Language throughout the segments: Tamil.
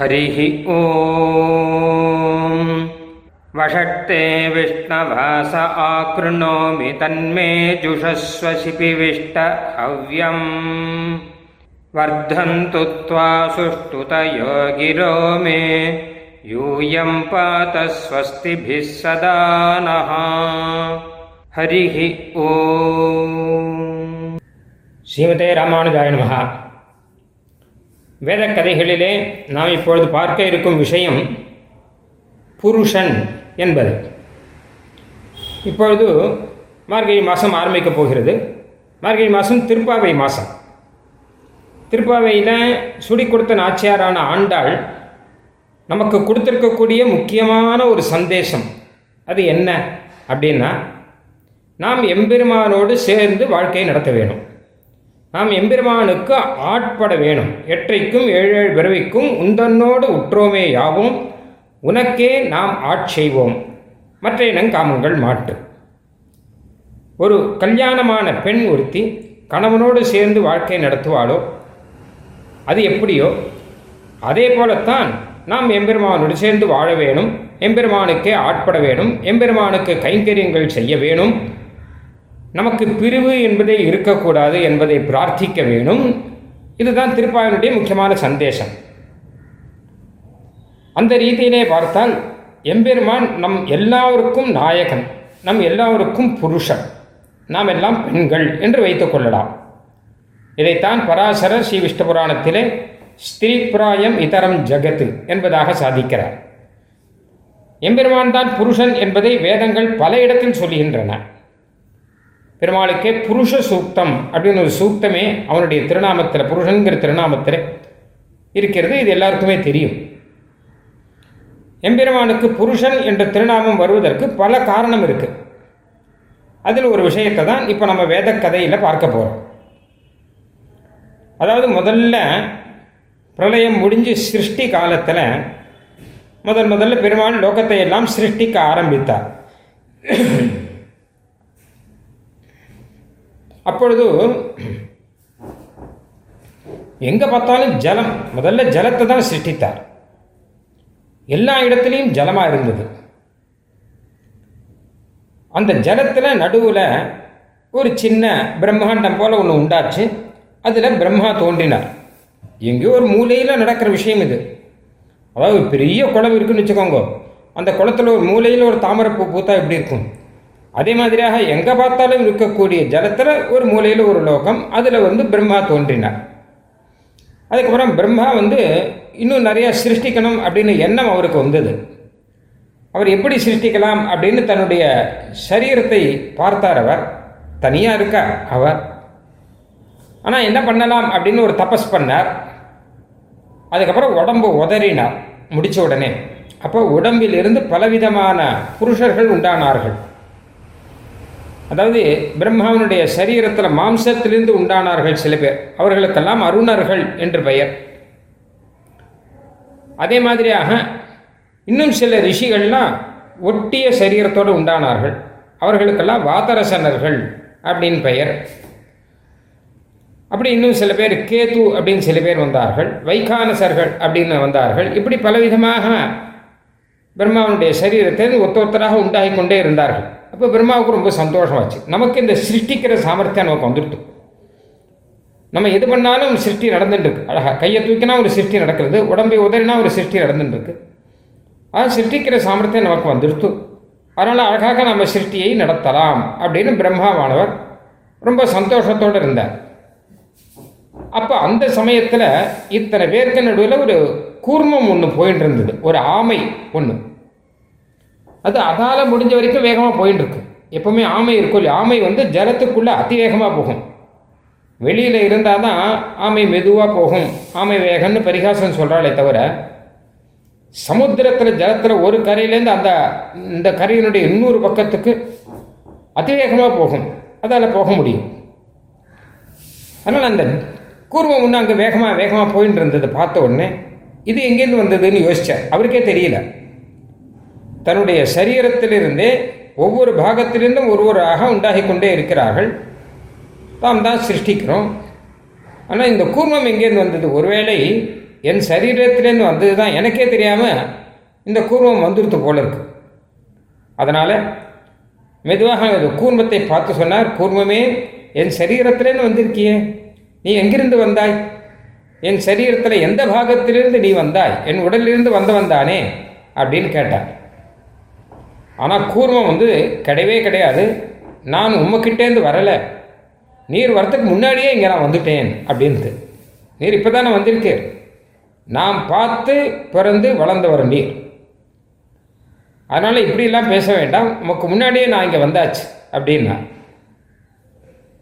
हरिः ओ वषट्ते विष्णवास आकृणोमि तन्मे जुषस्वशिपिविष्ट हव्यम्। वर्धन्तु त्वा सुष्ठुतयो गिरो मे। यूयम् पात स्वस्तिभिः सदा नः। हरिः ओ श्रीमते रामानुजाय नमः। வேத கதைகளிலே நாம் இப்பொழுது பார்க்க இருக்கும் விஷயம் புருஷன் என்பது. இப்பொழுது மார்கழி மாதம் ஆரம்பிக்கப் போகிறது. மார்கழி மாதம் திருப்பாவை மாதம் திருப்பாவையில் சுடி கொடுத்த நாச்சியாரான ஆண்டாள் நமக்கு கொடுத்துருக்கக்கூடிய முக்கியமான ஒரு சந்தேசம். அது என்ன? அப்படின்னா நாம் எம்பெருமானோடு சேர்ந்து வாழ்க்கையை நடத்த வேணும். நாம் எம்பெருமானுக்கு ஆட்பட வேணும். எற்றைக்கும் ஏழேழு பிறவிக்கும் உந்தன்னோடு உற்றோமே யாவும். உனக்கே நாம் ஆட்செய்வோம் மற்ற இனங்காமங்கள் மாட்டு. ஒரு கல்யாணமான பெண் ஒருத்தி கணவனோடு சேர்ந்து வாழ்க்கை நடத்துவாளோ? அது எப்படியோ? அதே போலத்தான் நாம் எம்பெருமானோடு சேர்ந்து வாழ வேணும். எம்பெருமானுக்கே ஆட்பட வேணும். எம்பெருமானுக்கு கைங்கரியங்கள் செய்ய வேணும். நமக்கு பிரிவு என்பதே இருக்கக்கூடாது என்பதை பிரார்த்திக்க வேணும். இதுதான் திருப்பாயனுடைய முக்கியமான சந்தேசம் அந்த ரீதியிலே பார்த்தால் எம்பெருமான் நம் எல்லாருக்கும் நாயகன் நம் எல்லாருக்கும் புருஷன் நாம் எல்லாம் பெண்கள் என்று வைத்துக் கொள்ளலாம். இதைத்தான் பராசரர் ஸ்ரீ விஷ்ணு புராணத்திலே ஸ்திரீபிராயம் இதரம் ஜகத்து என்பதாக சாதிக்கிறார். எம்பெருமான் தான் புருஷன் என்பதை வேதங்கள் பல இடத்தில் சொல்லுகின்றன பெருமாளுக்கே புருஷ சூக்தம் அப்படின்னு ஒரு சூக்தமே அவனுடைய திருநாமத்தில் புருஷன்கிற திருநாமத்தில் இருக்கிறது. இது எல்லாருக்குமே தெரியும். எம்பெருமானுக்கு புருஷன் என்ற திருநாமம் வருவதற்கு பல காரணம் இருக்குது அதில் ஒரு விஷயத்தை தான் இப்போ நம்ம வேத கதையில் பார்க்க போகிறோம் அதாவது முதல்ல பிரளயம் முடிஞ்சு சிருஷ்டி காலத்தில் முதல் முதல்ல பெருமாள் லோகத்தை எல்லாம் சிருஷ்டிக்க ஆரம்பித்தார். அப்பொழுது எங்க பார்த்தாலும் ஜலம் முதல்ல ஜலத்தை தான் சிருஷ்டித்தார். எல்லா இடத்துலையும் ஜலமா இருந்தது. அந்த ஜலத்துல நடுவில் ஒரு சின்ன பிரம்மாண்டம் போல ஒன்று உண்டாச்சு. அதில் பிரம்மா தோன்றினார். எங்கேயோ ஒரு மூலையில் நடக்கிற விஷயம் இது. அதாவது பெரிய குளம் இருக்குன்னு வச்சுக்கோங்க. அந்த குளத்தில் ஒரு மூலையில் ஒரு தாமரைப்பூ பூத்தா எப்படி இருக்கும்? அதே மாதிரியாக எங்கே பார்த்தாலும் இருக்கக்கூடிய ஜலத்தில் ஒரு மூலையில் ஒரு லோகம் அதில் வந்து பிரம்மா தோன்றினார். அதுக்கப்புறம் பிரம்மா வந்து இன்னும் நிறைய சிருஷ்டிக்கணும் அப்படின்னு எண்ணம் அவருக்கு வந்தது. அவர் எப்படி சிருஷ்டிக்கலாம் அப்படின்னு தன்னுடைய சரீரத்தை பார்த்தார் அவர். தனியாக இருக்கார் அவர். ஆனால் என்ன பண்ணலாம் அப்படின்னு ஒரு தபஸ் பண்ணார். அதுக்கப்புறம் உடம்பு உதறினார் முடித்த உடனே. அப்போ உடம்பில் இருந்து பலவிதமான புருஷர்கள் உண்டானார்கள். அதாவது பிரம்மாவனுடைய சரீரத்தில் மாம்சத்திலிருந்து உண்டானார்கள் சில பேர். அவர்களுக்கெல்லாம் அருணர்கள் என்று பெயர். அதே மாதிரியாக இன்னும் சில ரிஷிகள்லாம் ஒட்டிய சரீரத்தோடு உண்டானார்கள். அவர்களுக்கெல்லாம் வாதரசனர்கள் அப்படின்னு பெயர். அப்படி இன்னும் சில பேர் கேது அப்படின்னு சில பேர் வந்தார்கள். வைகானசர்கள் அப்படின்னு வந்தார்கள். இப்படி பலவிதமாக பிரம்மாவனுடைய சரீரத்தை ஒத்த ஒத்தராக உண்டாகி கொண்டே இருந்தார்கள். அப்போ பிரம்மாவுக்கு ரொம்ப சந்தோஷமாச்சு நமக்கு இந்த சிருஷ்டிக்கிற சாமர்த்தியம் நமக்கு வந்துடுது நம்ம எது பண்ணாலும் சிருஷ்டி நடந்துட்டுருக்கு அழகாக கையை தூக்கினா ஒரு சிருஷ்டி நடக்கிறது உடம்பை உதறினா ஒரு சிருஷ்டி நடந்துட்டுருக்கு அது சிருஷ்டிக்கிற சாமர்த்தியம் நமக்கு வந்துடுத்து அதனால் அழகாக நம்ம சிருஷ்டியை நடத்தலாம் அப்படின்னு பிரம்மாவானவர் ரொம்ப சந்தோஷத்தோடு இருந்தார் அப்போ அந்த சமயத்தில் இத்தனை பேருக்கு நடுவில் ஒரு கூர்மம் ஒன்று போயிட்டு இருந்தது ஒரு ஆமை ஒன்று அது அதால் முடிஞ்ச வரைக்கும் வேகமாக போயின்னு இருக்கு எப்போவுமே ஆமை இருக்கும் இல்லையா? ஆமை வந்து ஜலத்துக்குள்ளே அதிவேகமாக போகும். வெளியில் இருந்தால் தான் ஆமை மெதுவாக போகும். ஆமை வேகம்னு பரிகாசம் சொல்கிறாளே தவிர சமுத்திரத்தில் ஜலத்தில் ஒரு கரையிலேருந்து அந்த இந்த கரையினுடைய இன்னொரு பக்கத்துக்கு அதிவேகமாக போகும். அதால் போக முடியும். அதனால் அந்த கூர்மம் ஒன்று அங்கே வேகமாக வேகமாக போயின்னு இருந்தது பார்த்த உடனே இது எங்கேருந்து வந்ததுன்னு யோசித்தார் அவருக்கே தெரியல. தன்னுடைய சரீரத்திலிருந்தே ஒவ்வொரு பாகத்திலிருந்தும் ஒருவராக உண்டாகி கொண்டே இருக்கிறார்கள். தாம் தான் சிருஷ்டிக்கிறோம். ஆனால் இந்த கூர்மம் எங்கேருந்து வந்தது? ஒருவேளை என் சரீரத்திலேருந்து வந்தது தான் எனக்கே தெரியாமல் இந்த கூர்மம் வந்துடுத்து போல இருக்கு. அதனால் மெதுவாக இந்த கூர்மத்தை பார்த்து சொன்னார் கூர்மமே என் சரீரத்திலேருந்து வந்திருக்கியே. நீ எங்கிருந்து வந்தாய்? என் சரீரத்தில் எந்த பாகத்திலிருந்து நீ வந்தாய்? என் உடலிலிருந்து வந்தவன் தானே? அப்படின்னு கேட்டான் ஆனால் கூர்மம் வந்து கிடையவே கிடையாது. நான் உம்மக்கிட்டேருந்து வரலை. நீர் வரத்துக்கு முன்னாடியே இங்கே நான் வந்துட்டேன் அப்படின்ட்டு நீர் இப்போ தானே வந்திருக்கீர். நாம் பார்த்து பிறந்து வளர்ந்தவர் நீர். அதனால் இப்படிலாம் பேச வேண்டாம். உமக்கு முன்னாடியே நான் இங்கே வந்தாச்சு அப்படின்னா.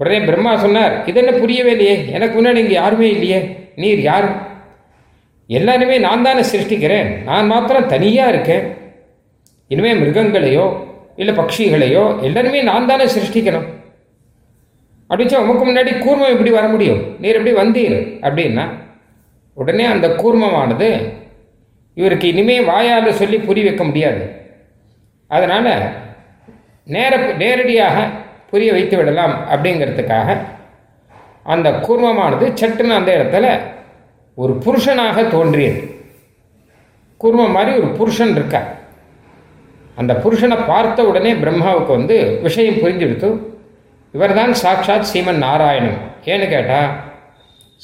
உடனே பிரம்மா சொன்னார் இது என்ன புரியவே இல்லையே? எனக்கு முன்னாடி இங்கே யாருமே இல்லையே? நீர் யார்? எல்லாருமே நான் தானே சிருஷ்டிக்கிறேன். நான் மாத்திரம் தனியாக இருக்கேன். இனிமேல் மிருகங்களையோ இல்லை பட்சிகளையோ எல்லாருமே நான் தானே சிருஷ்டிக்கணும். அப்படிச்சா உமக்கு முன்னாடி கூர்மம் எப்படி வர முடியும்? நீர் எப்படி வந்தீர்? அப்படின்னா உடனே அந்த கூர்மமானது இவருக்கு இனிமே வாயால் சொல்லி புரி வைக்க முடியாது. அதனால் நேர நேரடியாக புரிய வைத்து விடலாம் அப்படிங்கிறதுக்காக அந்த கூர்மமானது சட்டுன்னு அந்த இடத்துல ஒரு புருஷனாக தோன்றியது. கூர்மம் மாதிரி ஒரு புருஷன் இருக்கார் அந்த புருஷனை பார்த்த உடனே பிரம்மாவுக்கு வந்து விஷயம் புரிஞ்சுடுத்து இவர்தான் சாட்சாத் சீமன் நாராயணன். ஏன்னு கேட்டால்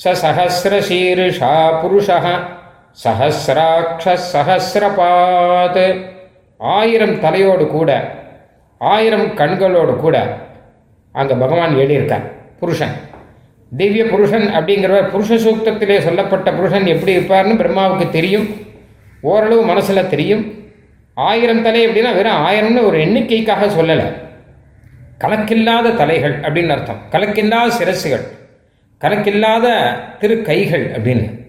ச சஹசிரசீருஷா புருஷா சஹசிராட்ச சஹசிரபாத் ஆயிரம் தலையோடு கூட ஆயிரம் கண்களோடு கூட அங்கே பகவான் எழுதியிருக்கார் புருஷன். திவ்ய புருஷன் அப்படிங்கிறவர் புருஷ சூக்தத்திலே சொல்லப்பட்ட புருஷன் எப்படி இருப்பார்னு பிரம்மாவுக்கு தெரியும். ஓரளவு மனசில் தெரியும். ஆயிரம் தலை அப்படின்னா வெறும் ஆயிரம்னு ஒரு எண்ணிக்கைக்காக சொல்லலை. கணக்கில்லாத தலைகள் அப்படின்னு அர்த்தம். கணக்கில்லாத சிரசுகள் கணக்கில்லாத திரு கைகள் அப்படின்னு.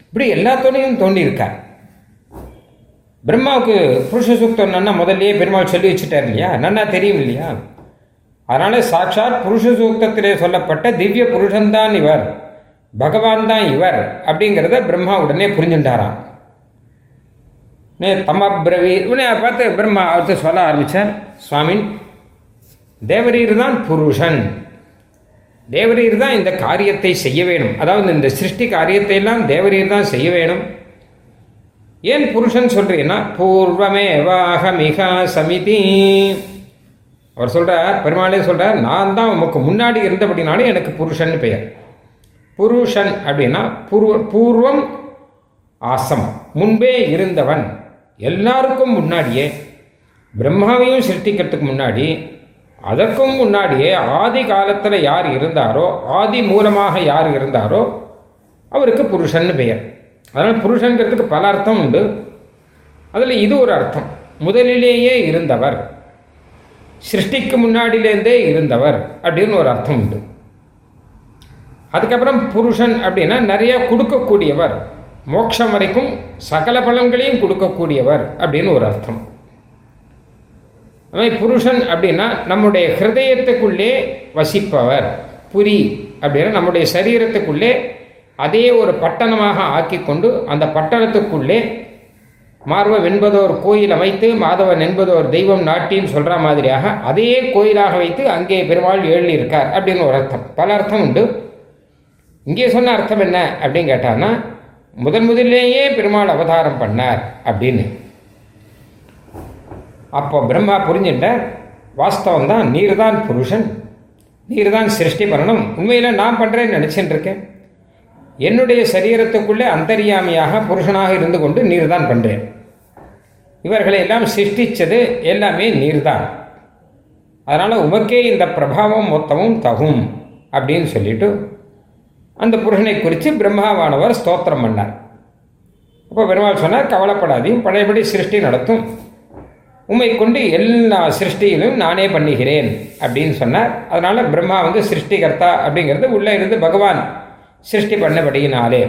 இப்படி எல்லாத்தோடையும் தோண்டியிருக்கார் பிரம்மாவுக்கு புருஷ சூக்தம் நன்னா முதல்லயே பெருமாள் சொல்லி வச்சுட்டார் இல்லையா? நன்னா தெரியும் இல்லையா? அதனால சாட்சாத் புருஷ சூக்தத்திலே சொல்லப்பட்ட திவ்ய புருஷன்தான் இவர் பகவான் தான் இவர் அப்படிங்கிறத பிரம்மா உடனே புரிஞ்சுட்டாராம். தமபிரவி உடனே பார்த்து பிரம்மா அவர்த்து சொல்ல ஆரம்பித்தார் சுவாமின் தேவரீர் தான் புருஷன் தேவரீர் தான் இந்த காரியத்தை செய்ய வேணும். அதாவது இந்த சிருஷ்டி காரியத்தை எல்லாம் தேவரீர் தான் செய்ய வேணும். ஏன் புருஷன் சொல்கிறீன்னா பூர்வமே வாகமிக சமிதி. அவர் சொல்கிறார் பெருமாளே சொல்கிறார் நான் தான் உமக்கு முன்னாடி இருந்தபடினாலும் எனக்கு புருஷன் பெயர். புருஷன் அப்படின்னா பூர்வ பூர்வம் ஆசம். முன்பே இருந்தவன். எல்லாருக்கும் முன்னாடியே பிரம்மாவையும் சிருஷ்டிக்கிறதுக்கு முன்னாடி அதற்கும் முன்னாடியே ஆதி காலத்தில் யார் இருந்தாரோ ஆதி மூலமாக யார் இருந்தாரோ அவருக்கு புருஷன் பெயர். அதனால் புருஷன்கிறதுக்கு பல அர்த்தம் உண்டு. அதில் இது ஒரு அர்த்தம். முதலிலேயே இருந்தவர் சிருஷ்டிக்கு முன்னாடியிலேருந்தே இருந்தவர் அப்படின்னு ஒரு அர்த்தம் உண்டு. அதுக்கப்புறம் புருஷன் அப்படின்னா நிறைய கொடுக்கக்கூடியவர். மோட்சம் வரைக்கும் சகல பலன்களையும் கொடுக்கக்கூடியவர் அப்படின்னு ஒரு அர்த்தம். அதுமாதிரி புருஷன் அப்படின்னா நம்முடைய ஹிருதயத்துக்குள்ளே வசிப்பவர் புரி அப்படின்னா நம்முடைய சரீரத்துக்குள்ளே அதே ஒரு பட்டணமாக ஆக்கி கொண்டு அந்த பட்டணத்துக்குள்ளே மார்வம் என்பதோர் கோயில் அமைத்து மாதவன் என்பதோர் தெய்வம் நாட்டின்னு சொல்கிற மாதிரியாக அதே கோயிலாக வைத்து அங்கே பெருமாள் எழுதியிருக்கார் அப்படின்னு ஒரு அர்த்தம். பல அர்த்தம் உண்டு. இங்கே சொன்ன அர்த்தம் என்ன அப்படின்னு கேட்டான்னா முதன் முதலேயே பெருமாள் அவதாரம் பண்ணார் அப்படின்னு. அப்போ பிரம்மா புரிஞ்சுட்டேன் வாஸ்தவம் தான் நீர் தான் புருஷன் நீர் தான் சிருஷ்டி பண்ணணும். உண்மையில் நான் பண்ணுறேன்னு நினச்சிட்டு இருக்கேன் என்னுடைய சரீரத்துக்குள்ளே அந்தரியாமியாக புருஷனாக இருந்து கொண்டு நீர் தான் பண்ணுறேன் இவர்களை எல்லாம் சிருஷ்டிச்சது எல்லாமே நீர் தான் அதனால் உமக்கே இந்த பிரபாவம் மொத்தமும் தகும் அப்படின்னு சொல்லிட்டு அந்த புருஷனை குறித்து பிரம்மாவானவர் ஸ்தோத்திரம் பண்ணார். அப்போ பெருமாள் சொன்னார் கவலைப்படாதையும் பழையபடி சிருஷ்டி நடத்தும். உண்மை கொண்டு எல்லா சிருஷ்டியிலும் நானே பண்ணுகிறேன் அப்படின்னு சொன்னார். அதனால் பிரம்மா வந்து சிருஷ்டிகர்த்தா அப்படிங்கிறது உள்ளே இருந்து பகவான் சிருஷ்டி பண்ணபடியினாலே.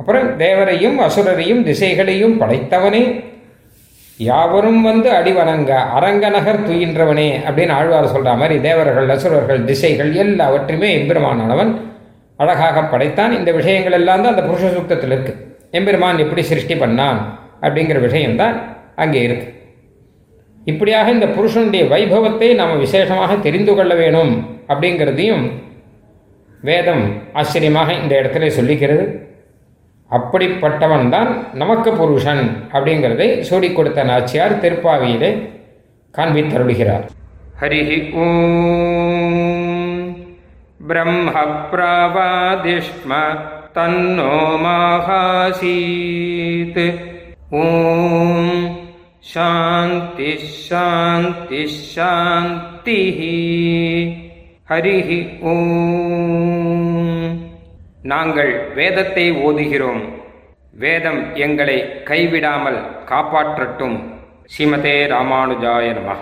அப்புறம் தேவரையும் அசுரரையும் திசைகளையும் படைத்தவனே. யாவரும் வந்து அடிவணங்க அரங்கநகர் துயின்றவனே அப்படின்னு ஆழ்வார் சொல்கிற மாதிரி தேவர்கள் அசுரர்கள் திசைகள் எல்லாவற்றையுமே எம்பெருமானவன் அழகாக படைத்தான். இந்த விஷயங்கள் எல்லாம் தான் அந்த புருஷ சூக்தத்தில் இருக்குது எம்பெருமான் இப்படி சிருஷ்டி பண்ணான் அப்படிங்கிற விஷயம்தான் அங்கே இருக்குது இப்படியாக இந்த புருஷனுடைய வைபவத்தை நாம் விசேஷமாக தெரிந்து கொள்ள வேணும் அப்படிங்கிறதையும் வேதம் ஆச்சரியமாக இந்த இடத்துல சொல்லிக்கிறது அப்படிப்பட்டவன் தான் நமக்கு புருஷன் அப்படிங்கிறதை சோடி கொடுத்த நாச்சியார் திருப்பாவியிலே காண்பித்தருளுகிறார். ஹரி ஓம். ब्रह्म प्रवादिष्म तन्नो माहासीत् ॐ शान्तिः शान्तिः शान्तिः ஹரிः ஓம் நாங்கள் வேதத்தை ஓதுகிறோம் வேதம் எங்களை கைவிடாமல் காப்பாற்றட்டும் ஸ்ரீமதே ராமானுஜாய நமः